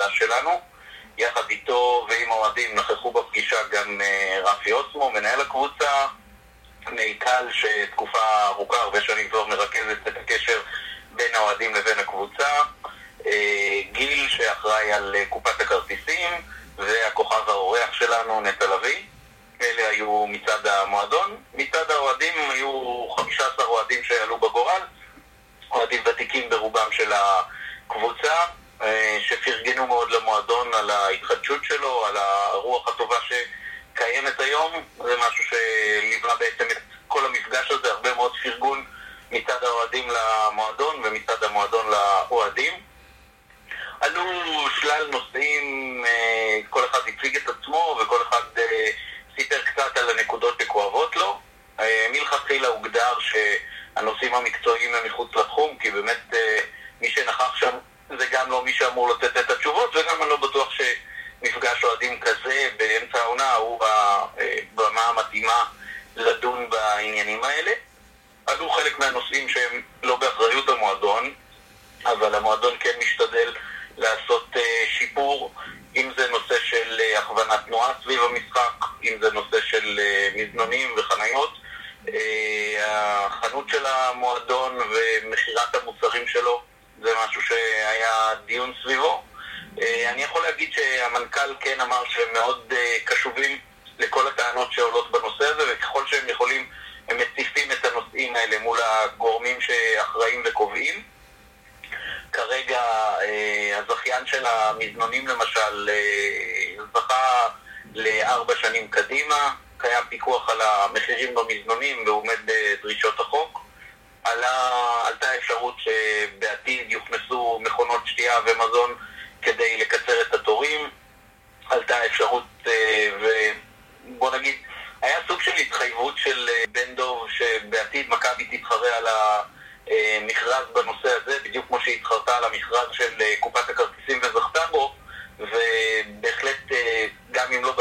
החדש שלנו. יחד איתו ועם האוהדים נכחו בפגישה גם רפי אוסמו, מנהל הקבוצה, מיטל שתקופה ארוכה, הרבה שנים כבר מרכזת את הקשר בין האוהדים לבין הקבוצה. אה, גיל שאחראי על אה, קופת הכרטיסים והכוכב האורח שלנו נטע לביא. אלה היו מצד המועדון. מצד האוהדים היו 15 אוהדים שעלו בגורל, אוהדים ותיקים ברובם של הקבוצה, אה, שפרגנו מאוד למועדון על ההתחדשות שלו, על הרוח הטובה שקיימת היום. זה משהו שליווה בעצם את כל המפגש הזה, הרבה מאוד פרגון מצד האוהדים למועדון ומצד המועדון לאוהדים. עלו שלל נושאים, אה, כל אחד הציג את עצמו וכל אחד אה, סיפר קצת על הנקודות שכואבות לו. אה, מלכתחילה הוגדר שהנושאים המקצועיים הם מחוץ לתחום, כי באמת מי שנכח שם זה גם לא מי שאמור לתת את התשובות, וגם אני לא בטוח שמפגש אוהדים כזה באמצע העונה הוא הבמה המתאימה לדון בעניינים האלה. עלו חלק מהנושאים שהם לא באחריות המועדון, אבל המועדון כן משתדל לעשות uh, שיפור, אם זה נושא של uh, הכוונת תנועה סביב המשחק, אם זה נושא של מזנונים וחניות. החנות של המועדון ומכירת המוצרים שלו זה משהו שהיה דיון סביבו. Uh, אני יכול להגיד שהמנכ"ל כן אמר שהם מאוד uh, קשובים לכל הטענות שעולות בנושא הזה, וככל שהם יכולים הם מציפים את הנושאים האלה מול הגורמים שאחראים וקובעים. כרגע אה, הזכיין של המזנונים למשל אה, זכה לארבע שנים קדימה, קיים פיקוח על המחירים במזנונים ועומד בדרישות החוק. עלה, עלתה אפשרות שבעתיד יוכנסו מכונות שתייה ומזון כדי לקצר את התורים. עלתה אפשרות, אה, ובוא נגיד, היה סוג של התחייבות של בן דוב שבעתיד מכבי תתחרה על ה... אה, בנושא הזה, בדיוק כמו שהיא התחרתה על המכרז של אה, קופת הכרטיסים וזכתה בו, ובהחלט, אה, גם אם לא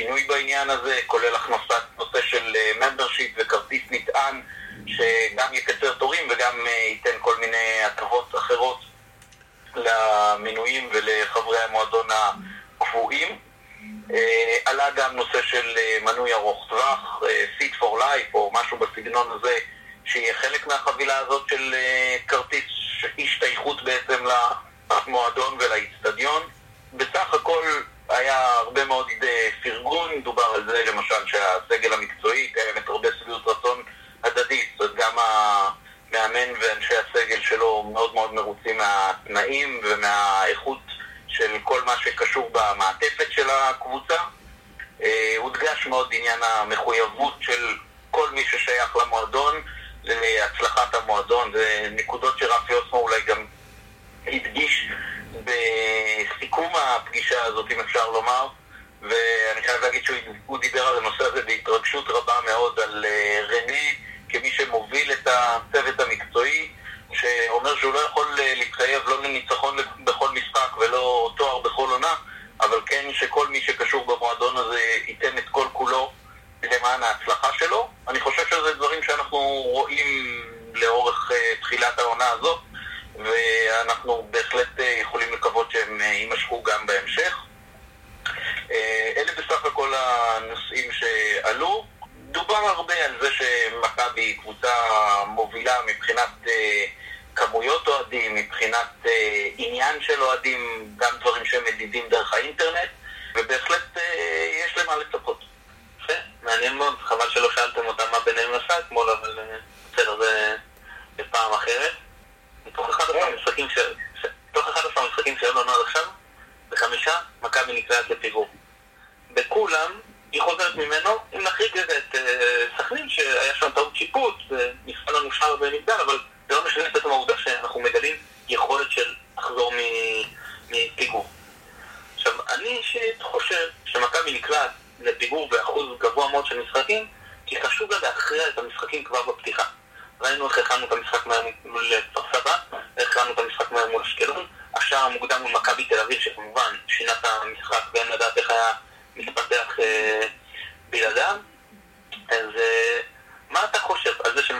שינוי בעניין הזה, כולל הכנסת נושא של ממברשיפ וכרטיס נטען, שגם יקצר תורים וגם ייתן כל מיני הטבות אחרות למנויים ולחברי המועדון הקבועים. עלה גם נושא של מנוי ארוך טווח, Seat for Life או משהו בסגנון הזה, שיהיה חלק מהחבילה הזאת של כרטיס השתייכות בעצם למועדון ולאיצטדיון. בסך הכל היה הרבה מאוד uh, פרגון, דובר על זה למשל שהסגל המקצועי קיימת הרבה שביעות רצון הדדית, זאת אומרת גם המאמן ואנשי הסגל שלו מאוד מאוד מרוצים מהתנאים ומהאיכות של כל מה שקשור במעטפת של הקבוצה. Uh, הודגש מאוד עניין המחויבות של כל מי ששייך למועדון להצלחת המועדון, זה נקודות שרפי אוסמו אולי גם הדגיש בסיכום הפגישה הזאת, אם אפשר לומר, ואני חייב להגיד שהוא דיבר על הנושא הזה בהתרגשות רבה מאוד על אה, רנה כמי שמוביל את הצוות המקצועי, שאומר שהוא לא יכול אה, להתחייב לא לניצחון בכל משחק ולא תואר בכל עונה, אבל כן שכל מי שקשור במועדון הזה ייתן את כל כולו למען ההצלחה שלו. אני חושב שזה דברים שאנחנו רואים לאורך uh, תחילת העונה הזאת, ואנחנו בהחלט uh, יכולים לקוות שהם uh, יימשכו גם בהמשך. Uh, אלה בסך הכל הנושאים שעלו. דובר הרבה על זה שמכבי היא קבוצה מובילה מבחינת כמויות אוהדים, מבחינת עניין של אוהדים, גם דברים שהם מדידים דרך האינטרנט, ובהחלט יש למה לצפות. מעניין מאוד, חבל שלא שאלתם אותם מה ביניהם עשה אתמול, אבל אה, בסדר, זה פעם אחרת. מתוך 11 כן. המשחקים שהיו לנו עד עכשיו, בחמישה, מכבי נקלעת לפיגור. בכולם, היא חוזרת ממנו, אם נחריג את אה, סכנין, שהיה שם טעות שיפוט, נפסל לנו שער ונגדל, אבל זה לא משנה בעצם העובדה שאנחנו מגלים יכולת של לחזור מפיגור. עכשיו, אני אישית חושב שמכבי נקלעת לפיגור באחוז גבוה מאוד של משחקים, כי חשוב לה להכריע את המשחקים כבר בפתיחה. ראינו איך הכנו את המשחק מהר מול אה, כפר סבא, איך הכנו את המשחק מהר מול אשקלון. השער המוקדם הוא מכבי תל אביב, שכמובן שינה את המשחק ואין לדעת איך היה מתפתח אה, בלעדיו. אז אה, מה אתה חושב על זה שהם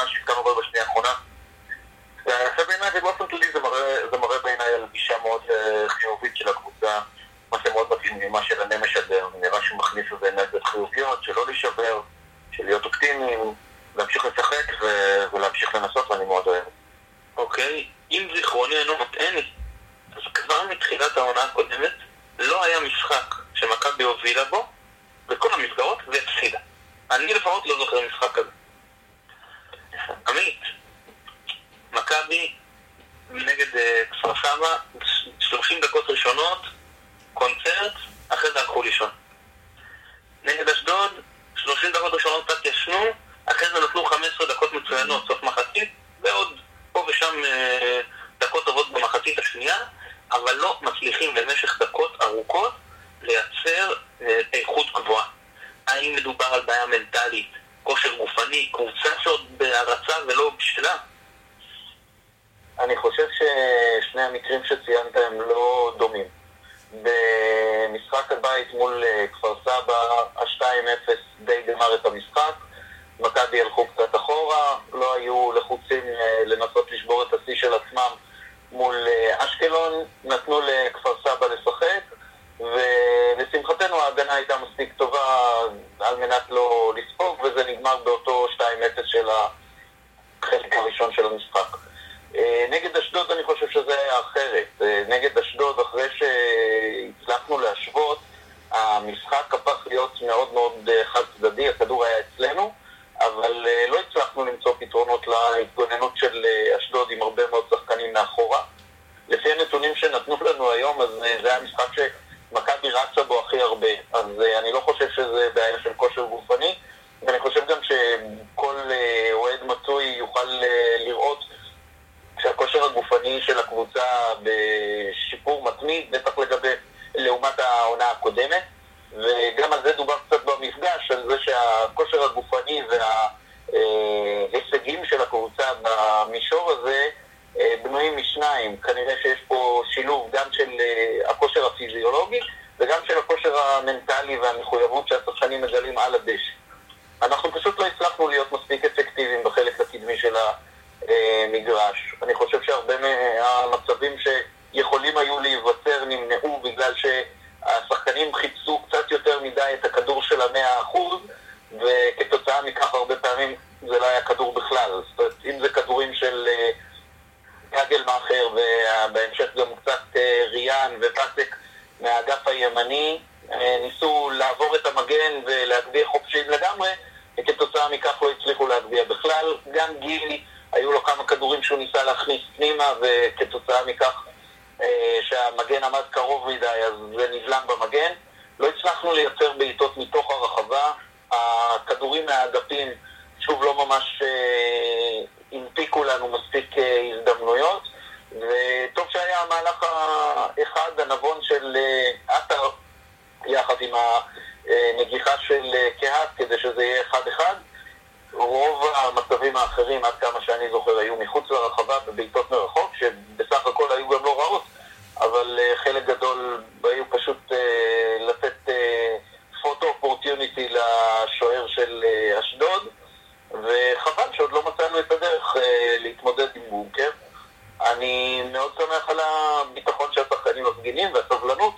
האחרונה, שהפתענו גול בשנייה האחרונה. אה, זה בעיניי, ובאופן כללי זה מראה, מראה בעיניי על גישה מאוד אה, חיובית של הקבוצה, מה שמאוד מתאים ממה שרנה משדר, נראה שהוא מכניס לזה אנרגיות חיוביות, שלא להישבר, של להיות אופטימיים, להמשיך לשחק ולהמשיך לנסות. שני המקרים שציינת הם לא אז uh, אני לא חושב שזה בעיה של כושר גופני, ואני חושב גם שכל אה, אוהד מצוי יוכל uh, לראות שהכושר הגופני של הקבוצה בשיפור מתמיד, בטח לגבי, לעומת העונה הקודמת, וגם על זה דובר קצת במפגש, על זה שהכושר הגופני וההישגים uh, של הקבוצה במישור הזה בנויים משניים. כנראה שיש פה שילוב גם של הכושר הפיזיולוגי וגם של מהמחויבות שהשחקנים מגלים על הדשא. אנחנו פשוט לא הצלחנו להיות מספיק אפקטיביים בחלק הקדמי של המגרש. אני חושב שהרבה מהמצבים שיכולים היו להיווצר נמנעו בגלל שהשחקנים חיפשו קצת יותר מדי את הכדור של המאה אחוז, וכתוצאה מכך הרבה פעמים זה לא היה כדור בכלל. זאת אומרת, אם זה כדורים של כגל קגלמאכר, ובהמשך גם קצת אה, ריאן ופסק מהאגף הימני, ניסו לעבור את המגן ולהגביה חופשיים לגמרי, וכתוצאה מכך לא הצליחו להגביה בכלל. גם גילי, היו לו כמה כדורים שהוא ניסה להכניס פנימה, וכתוצאה מכך שהמגן עמד קרוב מדי, אז זה נבלם במגן. לא הצלחנו לייצר בעיטות מתוך הרחבה, הכדורים מהאגפים שוב לא ממש אה, הנפיקו לנו מספיק אה, הזדמנויות, וטוב שהיה המהלך האחד, הנבון של אה, עטר, יחד עם הנגיחה של אה, קהת, כדי שזה יהיה אחד-אחד. רוב המצבים האחרים, עד כמה שאני זוכר, היו מחוץ לרחבה בבעיטות מרחוק, שבסך הכל היו גם לא רעות, אבל אה, חלק גדול היו פשוט אה, לתת פוטו אופורטיוניטי לשוער של אשדוד, וחבל שעוד לא מצאנו את הדרך להתמודד עם בונקר. אני מאוד שמח על הביטחון שהשחקנים מפגינים והסבלנות,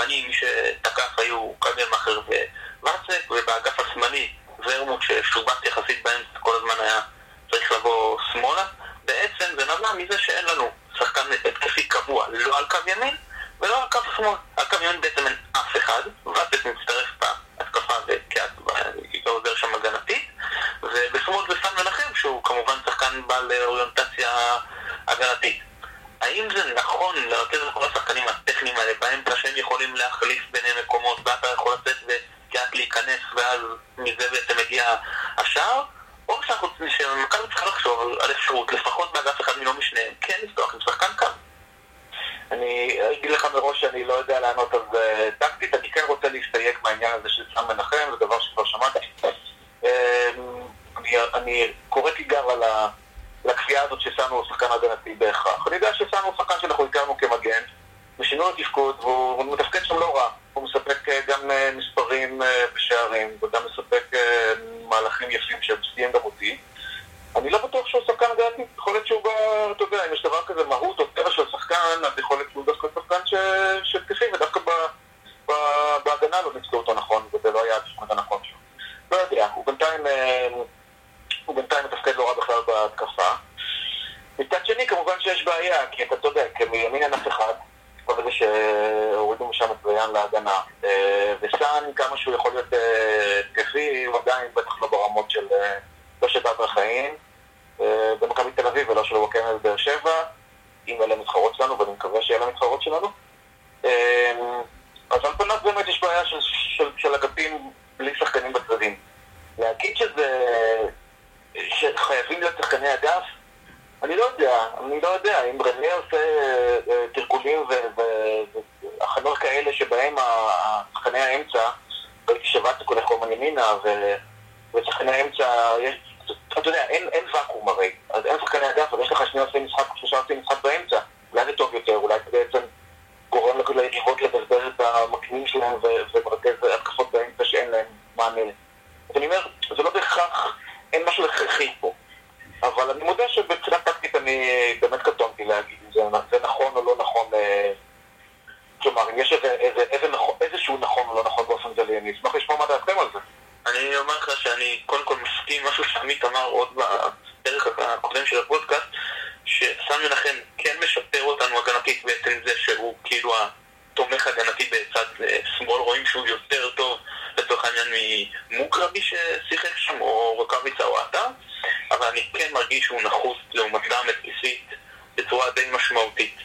הימני מי שתקף היו קגלמאכר וואצק, ובאגף השמאלי ורמוט ששובץ יחסית באמצע כל הזמן היה צריך לבוא שמאלה. בעצם זה נבע מזה שאין לנו שחקן התקפי קבוע, לא על קו ימין ולא על קו שמאל. על קו ימין בעצם אין אף אחד, ואצק מצטרף בהתקפה ועוזר שם הגנתית, ובשמאל זה סן מנחם שהוא כמובן שחקן בעל אוריינטציה הגנתית. האם זה נכון לרכז את כל השחקנים הטכניים האלה באמצע שהם יכולים להחליף ביניהם מקומות ואתה יכול לצאת וקצת להיכנס ואז מזה בעצם מגיע השער? או שמכבי צריכה לחשוב על אפשרות, לפחות באגף אחד מלא משניהם, כן לפתוח עם שחקן קו. אני אגיד לך מראש שאני לא יודע לענות על זה טקטית, אני כן רוצה להסתייג מהעניין הזה של סם מנחם, זה דבר שכבר שמעתי. אמ, אני קורא תיגר על ה... לקביעה הזאת ששמנו שחקן הגנתי בהכרח. אני יודע ששמנו שחקן שאנחנו הכרנו כמגן, ושינו לו תפקוד, והוא מתפקד שם לא רע. הוא מספק אה, גם אה, מספרים בשערים, אה, וגם מספק מהלכים יפים שמפתיעים גם אותי. אני לא בטוח שהוא שחקן הגנתי, יכול להיות שהוא, אתה יודע, אם יש דבר כזה מהות או טבע של שחקן, אז יכול להיות שהוא דווקא שחקן שתקפי, ודווקא בהגנה לא ניצלו אותו נכון, וזה לא היה התפקוד הנכון שלו. לא יודע, הוא בינתיים... הוא בינתיים מתפקד לא רע בכלל בהתקפה. מצד שני, כמובן שיש בעיה, כי אתה צודק, מימין אין אף אחד, ברגע שהורידו משם את ריאן להגנה. אה, וסאן, כמה שהוא יכול להיות אה, התקפי, הוא עדיין בטח לא ברמות של... אה, לא של בר חיים, במכבי תל אביב ולא של וואקמה בבאר שבע, אם אלה מתחרות שלנו, ואני מקווה שאלה מתחרות שלנו. אז על פניו באמת יש בעיה של, של, של אגפים בלי שחקנים בצדדים. להגיד שזה שחייבים להיות שחקני אגף? אני לא יודע, אני לא יודע. אם רנה עושה אה, תרגולים ו... הכנות כאלה שבהם שחקני האמצע, ראיתי שוואטק הולך כל ימינה, ושחקני האמצע, אתה יודע, אין, ואקום הרי, אז אין שחקני אגף, אז יש לך שני עושי משחק, שלושה עושי משחק באמצע, אולי זה טוב יותר, אולי זה בעצם גורם ליריבות לבזבז את המקנים שלהם ומרכז התקפות באמצע שאין להם מענה. אז אני אומר, זה לא בהכרח, אין משהו הכרחי פה. אבל אני מודה שבבחינה טקטית אני באמת קטונתי להגיד אם זה, זה נכון או לא נכון. אה, כלומר, אם יש איזה, איזה, איזה נכון, איזשהו נכון או לא נכון באופן כללי, אני אשמח לשמוע מה דעתכם על זה. אני אומר לך שאני קודם כל מסכים משהו שעמית אמר עוד בפרק הקודם של הפודקאסט, שסן מנחם כן משפר אותנו הגנתית בעצם זה שהוא כאילו התומך הגנתי בצד אה, שמאל, רואים שהוא יותר טוב לצורך העניין ממוקרבי ששיחק שם, או רוקאביצה או עטר, אבל אני כן מרגיש שהוא נחוס לעומתם התקפית בצורה די משמעותית.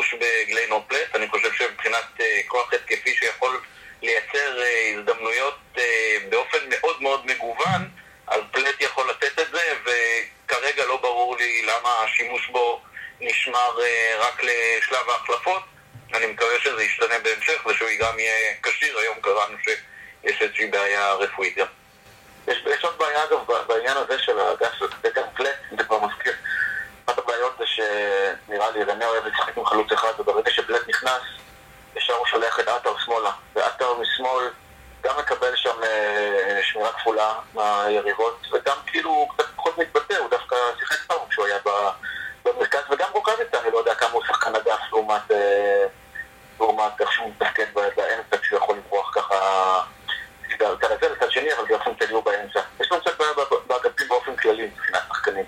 חוסר השימוש בגליי פלט, אני חושב שמבחינת uh, כוח התקפי שיכול לייצר uh, הזדמנויות uh, באופן מאוד מאוד מגוון, אז פלט יכול לתת את זה, וכרגע לא ברור לי למה השימוש בו נשמר רק לשלב ההחלפות. אני מקווה שזה ישתנה בהמשך ושהוא גם יהיה כשיר, היום קראנו שיש איזושהי בעיה רפואית גם. יש, יש עוד בעיה אגב בעניין הזה של האגף של פלט, זה כבר מזכיר. הבעיות זה שנראה לי רנה אוהב לשחק עם חלוץ אחד, וברגע שבלט נכנס, ישר הוא שולח את עטר שמאלה. ועטר משמאל גם מקבל שם אה, שמירה כפולה מהיריבות, וגם כאילו הוא קצת פחות מתבטא, הוא דווקא שיחק טוב כשהוא היה במרכז, וגם רוקאביצה, אני לא יודע כמה הוא שחקן אגף לעומת, אה, לעומת איך שהוא מתפקד באמצע, כשהוא יכול לברוח ככה מצד הזה לצד שני, אבל באופן כללי הוא באמצע. יש לנו קצת בעיה באגפים באופן כללי מבחינת שחקנים,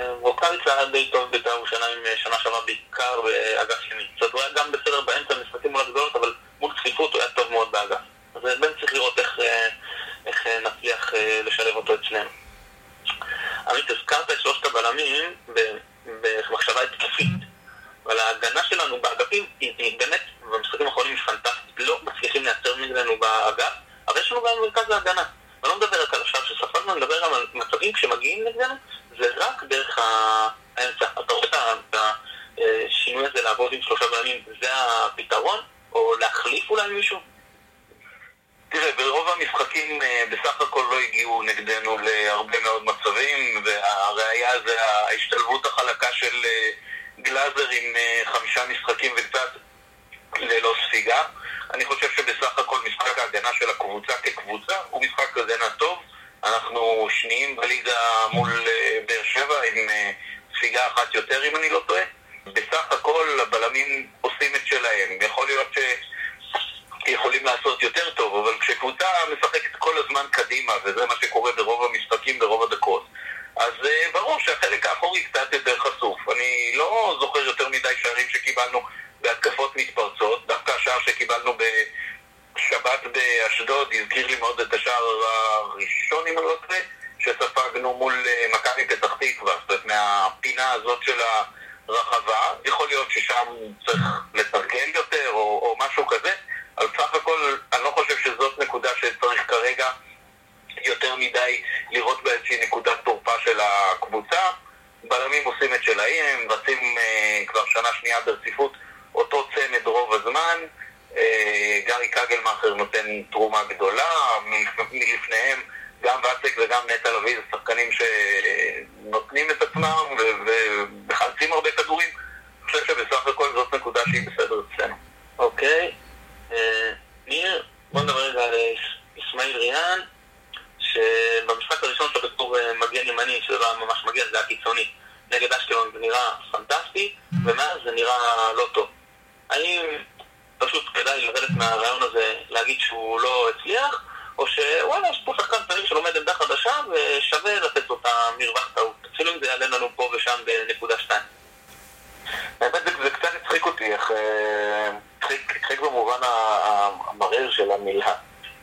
אדם. רוקאביצה היה די טוב בית"ר ירושלים שנה שעברה בעיקר באגף שני. זאת אומרת, הוא היה גם בסדר באמצע משחקים מול הגדולות, אבל מול צפיפות הוא היה טוב מאוד באגף. אז בן צריך לראות איך, אה, איך אה, נצליח אה, לשלב אותו אצלנו. עמית, הזכרת את שלושת הבלמים במחשבה התקפית, אבל ההגנה שלנו באגפים היא, היא באמת, במשחקים האחרונים היא פנטסטית. לא מצליחים לייצר נגדנו באגף, אבל יש לנו גם מרכז ההגנה. אני לא מדבר רק על השער שספגנו, אני מדבר גם על מצבים כשמגיעים נגדנו, זה רק דרך האמצע. אתה רואה את השינוי הזה לעבוד עם שלושה בלמים, זה הפתרון? או להחליף אולי מישהו? תראה, ברוב המשחקים אה, בסך הכל לא הגיעו נגדנו להרבה מאוד מצבים, והראיה זה ההשתלבות החלקה של אה, גלאזר עם אה, חמישה משחקים וקצת ללא ספיגה. אני חושב שבסך הכל משחק ההגנה של הקבוצה כקבוצה הוא משחק הגנה טוב. אנחנו שניים בליגה מול אה, באר שבע עם אה, ספיגה אחת יותר אם אני לא טועה. בסך הכל הבלמים עושים את שלהם. יכול להיות יכולים לעשות יותר טוב, אבל כשקבוצה משחקת כל הזמן קדימה, וזה מה שקורה ברוב המשחקים ברוב הדקות, אז uh, ברור שהחלק האחורי קצת יותר חשוף. אני לא זוכר יותר מדי שערים שקיבלנו בהתקפות מתפרצות, דווקא השער שקיבלנו בשבת באשדוד הזכיר לי מאוד את השער הראשון, אם אני לא טועה, שספגנו מול uh, מכבי פתח תקווה, זאת אומרת מהפינה הזאת של הרחבה, יכול להיות ששם צריך לתרגל יותר או, או משהו כזה, אבל סך הכל אני לא חושב שזאת נקודה שצריך כרגע יותר מדי לראות באיזושהי נקודת תורפה של הקבוצה. בלמים עושים את שלהם, הם רצים uh, כבר שנה שנייה ברציפות אותו צמד רוב הזמן. Uh, גארי קגלמאכר נותן תרומה גדולה, מלפניהם גם ואצק וגם נטע לביא זה שחקנים שנותנים את עצמם ומחלצים הרבה כדורים. אני חושב שבסך הכל זאת נקודה שהיא בסדר אצלנו. אוקיי. אה, ניר, בוא נדבר רגע על אסמאעיל ריאן. שבמשחק הראשון שלו בתור אה, מגן ימני, שזה לא היה ממש מגן, זה היה קיצוני, נגד אשקלון זה נראה פנטסטי, ומאז זה נראה לא טוב. האם פשוט כדאי לרדת מהרעיון הזה להגיד שהוא לא הצליח, או שוואלה, יש פה שחקן צעיר שלומד עמדה חדשה ושווה לתת לו את המרווח טעות. אפילו אם זה יעלה לנו פה ושם בנקודה שתיים. האמת זה קצת הצחיק אותי, איך... אה, הצחיק במובן המריר של המילה.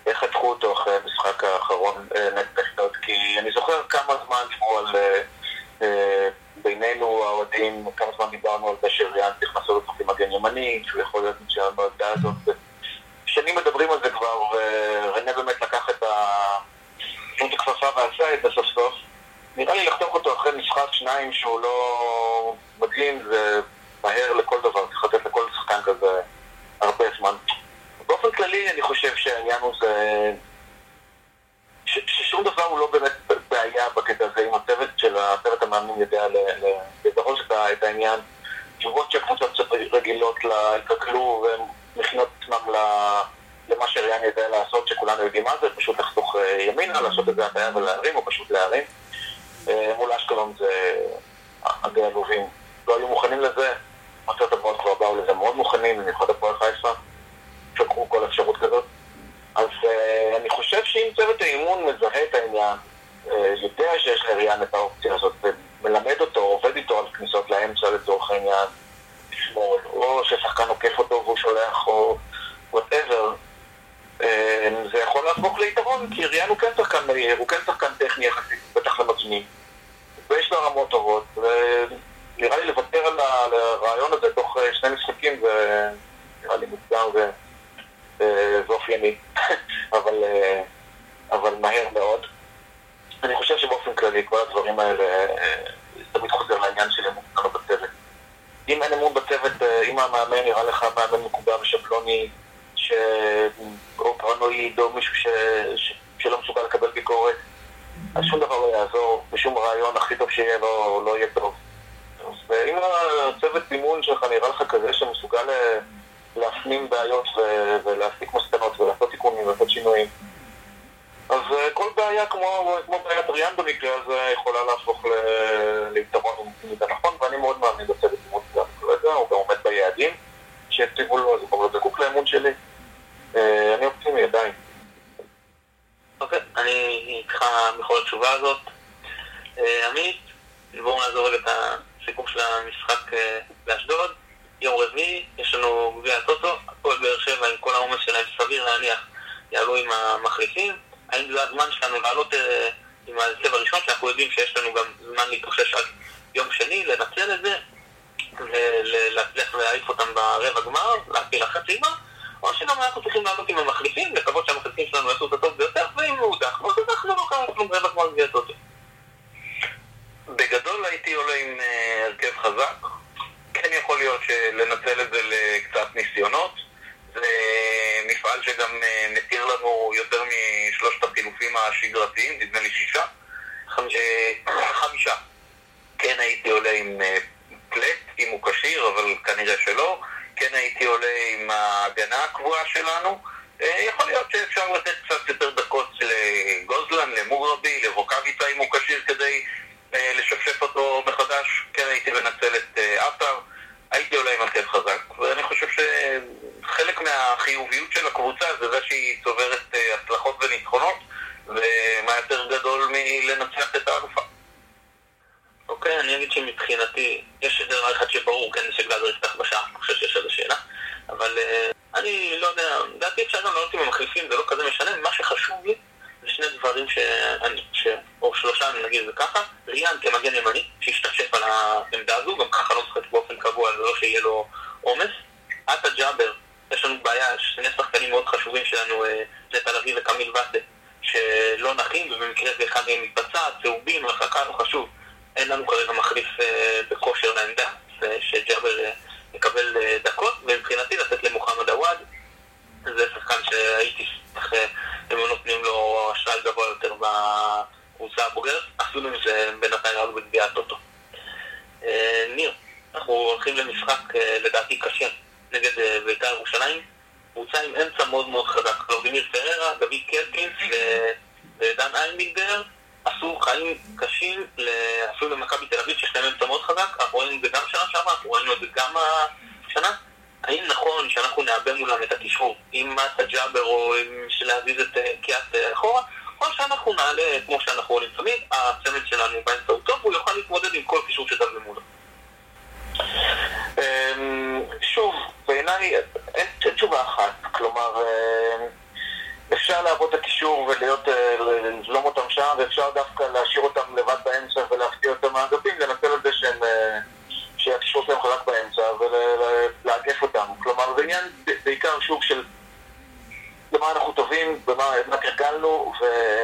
איך חתכו אותו אחרי המשחק האחרון אה, נגד אשדוד, כי אני זוכר כמה זמן דיברו על... אה, אה, בינינו האוהדים, כמה זמן דיברנו על זה שריאן צריך לעשות אותו כמגן ימני, שהוא יכול להיות מצוין בעמדה הזאת. שנים מדברים על זה כבר, ורנה באמת לקח את הכפפה ועשה את זה סוף סוף. נראה לי לחתוך אותו אחרי משחק שניים שהוא לא מדהים, זה מהר לכל דבר, צריך לתת לכל שחקן כזה הרבה זמן. באופן כללי אני חושב שהעניין הוא זה... ששום דבר הוא לא באמת בעיה בקטע הזה, אם הצוות של הצוות המאמנים יודע לזהות את העניין. תשובות שהקבוצות רגילות להתרגלו והן מכינות עצמם למה שריאן יודע לעשות, שכולנו יודעים מה זה, פשוט לחתוך אה, ימינה, לעשות את זה הטעיה ולהרים, או פשוט להרים. אה, מול אשקלון זה הדי עלובים. לא היו מוכנים לזה, מצוות הבאות כבר באו לזה מאוד מוכנים, במיוחד הפועל חיפה. שקרו כל אפשרות כזאת. אז uh, אני חושב שאם צוות האימון מזהה את העניין, uh, יודע שיש לריאן את האופציה הזאת, ומלמד אותו, עובד איתו על כניסות לאמצע לצורך העניין, שמאל, או ששחקן עוקף אותו והוא שולח, או וואטאבר, זה יכול להפוך ליתרון, כי ריאן הוא כן שחקן מהיר, הוא כן שחקן טכני יחסית, בטח למזמין, ויש לו רמות טובות, ונראה לי לוותר על הרעיון הזה תוך שני משחקים, זה נראה לי מוקדם ו... ואופייני, אבל, אה, אבל מהר מאוד. אני חושב שבאופן כללי כל הדברים האלה אה, תמיד חוזר לעניין של אמון שלנו בצוות. אם אין אמון בצוות, אה, אם המאמן נראה לך מאמן מקובע ושבלוני, או פרנואיד, או מישהו ש... ש... שלא מסוגל לקבל ביקורת, אז שום דבר לא יעזור, ושום רעיון הכי טוב שיהיה לא, לא יהיה טוב. ואם הצוות אימון שלך נראה לך כזה שמסוגל להפנים בעיות ולהסיק מסקנות ולעשות תיקונים ולעשות שינויים. אז אה, כל בעיה כמו, כמו בעיית ריאן במקרה הזה יכולה להפוך ליתרון אם זה נכון, ואני מאוד מאמין בצוות אימון גם כרגע, הוא גם עומד ביעדים שהציבו לו, אז הוא גם לא זקוק לאמון שלי. אה, אני אופטימי עדיין. אוקיי, אני בכל התשובה הזאת. אה, עמית, בואו נעזור רגע את הסיכום של המשחק באשדוד. יום רביעי, יש לנו גביע הטוטו, הפועל באר שבע עם כל העומס שלהם, סביר להניח, יעלו עם המחליפים. האם זה הזמן שלנו לעלות אה, עם ההרכב הראשון, שאנחנו יודעים שיש לנו גם זמן להתאושש עד יום שני, לנצל את זה, ולהצליח להעיף אותם ברבע גמר, להפיל לחצי גמר, או שגם אנחנו צריכים לעלות עם המחליפים, לקוות שהמחליפים שלנו יעשו את הטוב ביותר, ואם הוא הודח, אז אנחנו לא קרה כלום רבע גמר גביע הטוטו. בגדול הייתי עולה עם אה, הרכב חזק. כן יכול להיות לנצל את זה לקצת ניסיונות. זה מפעל שגם אה, מתיר לנו יותר משלושת החילופים השגרתיים, נדמה לי שישה. חמישה. אה. כן הייתי עולה עם פלט, אם הוא כשיר, אבל כנראה שלא. כן הייתי עולה עם ההגנה הקבועה שלנו. יכול להיות שאפשר לתת קצת יותר דקות למוגרבי, לרוקאביצה אם הוא כשיר כדי לשפשף אותו מחדש. כן הייתי מנצל את עטר. הייתי עולה עם הרכב חזק, ואני חושב שחלק חלק מהחיוביות של הקבוצה זה זה שהיא צוברת הצלחות וניצחונות, ומה יותר גדול מלנצח את האלופה. אוקיי, אני אגיד שמבחינתי, יש דבר אחד שברור, כן, שגלאזר יפתח בשער, אני חושב שיש איזה שאלה, אבל אני לא יודע, לדעתי אפשר גם לעלות עם המחליפים, זה לא כזה משנה, מה שחשוב לי זה שני דברים שאני, ש... או שלושה, אני נגיד את זה ככה, ריאן כמגן ימני, שישתפשף על העמדה הזו, גם ככה לא משחק באופן קבוע, זה לא שיהיה לו עומס. עטה ג'אבר, יש לנו בעיה, שני שחקנים מאוד חשובים שלנו, אה, נטע לביא וקמיל ואטה, שלא נחים, ובמקרה זה אחד מהם מתבצע, צהובים, הרחקה לא חשוב. אין לנו כרגע מחליף אה, בכושר לעמדה, שג'אבר אה, יקבל דקות, ומבחינתי לתת למוחמד עוואד, זה שחקן שהייתי, הם נותנים לו אשראי גבוה יותר בקבוצה הבוגרת, אפילו אם זה בינתיים רק בגביע הטוטו. ניר, אנחנו הולכים למשחק לדעתי קשה נגד אה, בית"ר ירושלים, קבוצה עם אמצע מאוד מאוד חזק. ולדימיר פררה, דוד קלקינס ודן איינבינדר עשו חיים קשים אפילו למכבי תל אביב שיש להם אמצע מאוד חזק, אנחנו רואים את זה גם שנה שעברה, אנחנו ראינו את זה גם השנה. האם נכון שאנחנו נאבד מולם את הקישור עם מסה ג'אבר או להזיז את אה, קיאט אה, אחורה, או שאנחנו נעלה כמו שאנחנו רואים תמיד, הצמד שלנו באמצע הוא טוב, הוא יוכל להתמודד עם כל קישור שתביא מולו. אמ, שוב, בעיניי אין תשובה אחת, כלומר אמ, אפשר לעבוד את הקישור ולהיות, אה, לבלום אותם שם ואפשר דווקא להשאיר אותם לבד באמצע ולהפתיע אותם מהאגפים, לנצל את זה שהם, אה, שהקישור שלהם חזק באמצע ולאגף אותם, כלומר זה עניין בעיקר שוב של במה אנחנו טובים, במה תרגלנו the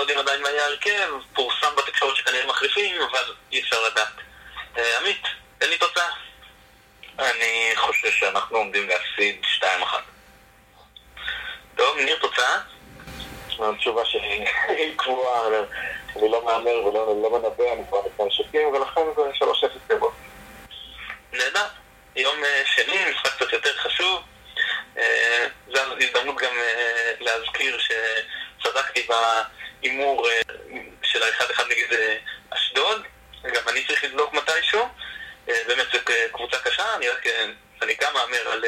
לא יודעים עדיין מה יהיה ההרכב, פורסם בתקשורת שכנראה מחליפים, אבל אי אפשר לדעת. אה, עמית, תן לי תוצאה. אני חושב שאנחנו עומדים להפסיד 2-1. טוב, ניר תוצאה? התשובה שלי היא קבועה, אני לא מהמר ולא לא מנבא, אני כבר נקרא שקים, ולכן זה 3-0 טבעות. נהדר. יום אה, שני, משחק קצת יותר חשוב. אה, זו הזדמנות גם להזכיר שצדקתי בהימור של ה-1-1 נגד אשדוד. גם אני צריך לבדוק מתישהו. באמת זו קבוצה קשה, אני רק, אני גם מהמר על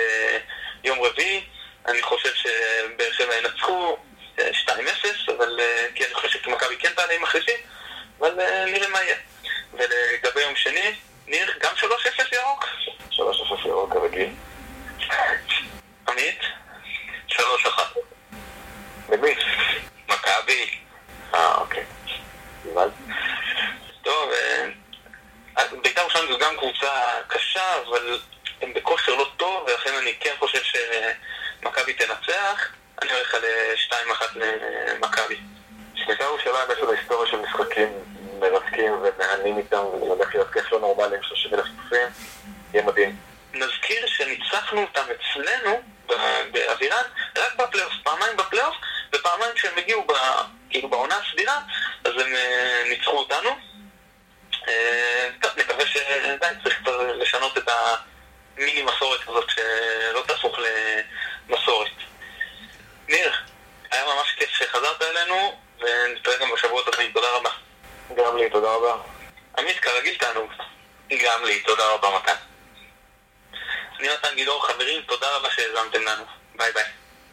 יום רביעי. אני חושב שבאר שבע ינצחו 2-0, אבל כי אני חושב שמכבי כן תעלה עם מחליפים, אבל נראה מה יהיה. ולגבי יום שני, ניר, גם 3-0 ירוק? 3-0 ירוק כרגיל. עמית? 3-1. למי? מכבי. אה, אוקיי. טוב, בית"ר ירושלים זו גם קבוצה קשה, אבל הם בכושר לא טוב, ולכן אני כן חושב שמכבי תנצח. אני 2-1 למכבי. שנייה ושאלה אם יש לנו היסטוריה של משחקים מרתקים ומהנים איתם, וזה הולך להיות כיף לא נורמלי עם 30 אלף צופים, יהיה מדהים. נזכיר שניצחנו אותם אצלנו, באווירן, רק בפלייאוף, פעמיים בפלייאוף, ופעמיים כשהם הגיעו, כאילו בעונה הסדירה, אז הם אה, ניצחו אותנו. אה, טוב, נקווה שדי, צריך לשנות את המיני מסורת הזאת, שלא תהפוך למסורת. ניר, היה ממש כיף שחזרת אלינו, ונתראה גם בשבועות הבאים, תודה רבה. גם לי, תודה רבה. עמית, כרגיל תענוג. גם לי, תודה רבה מתן. אני נתן גילאור, חברים, תודה רבה שהאזנתם לנו. ביי ביי.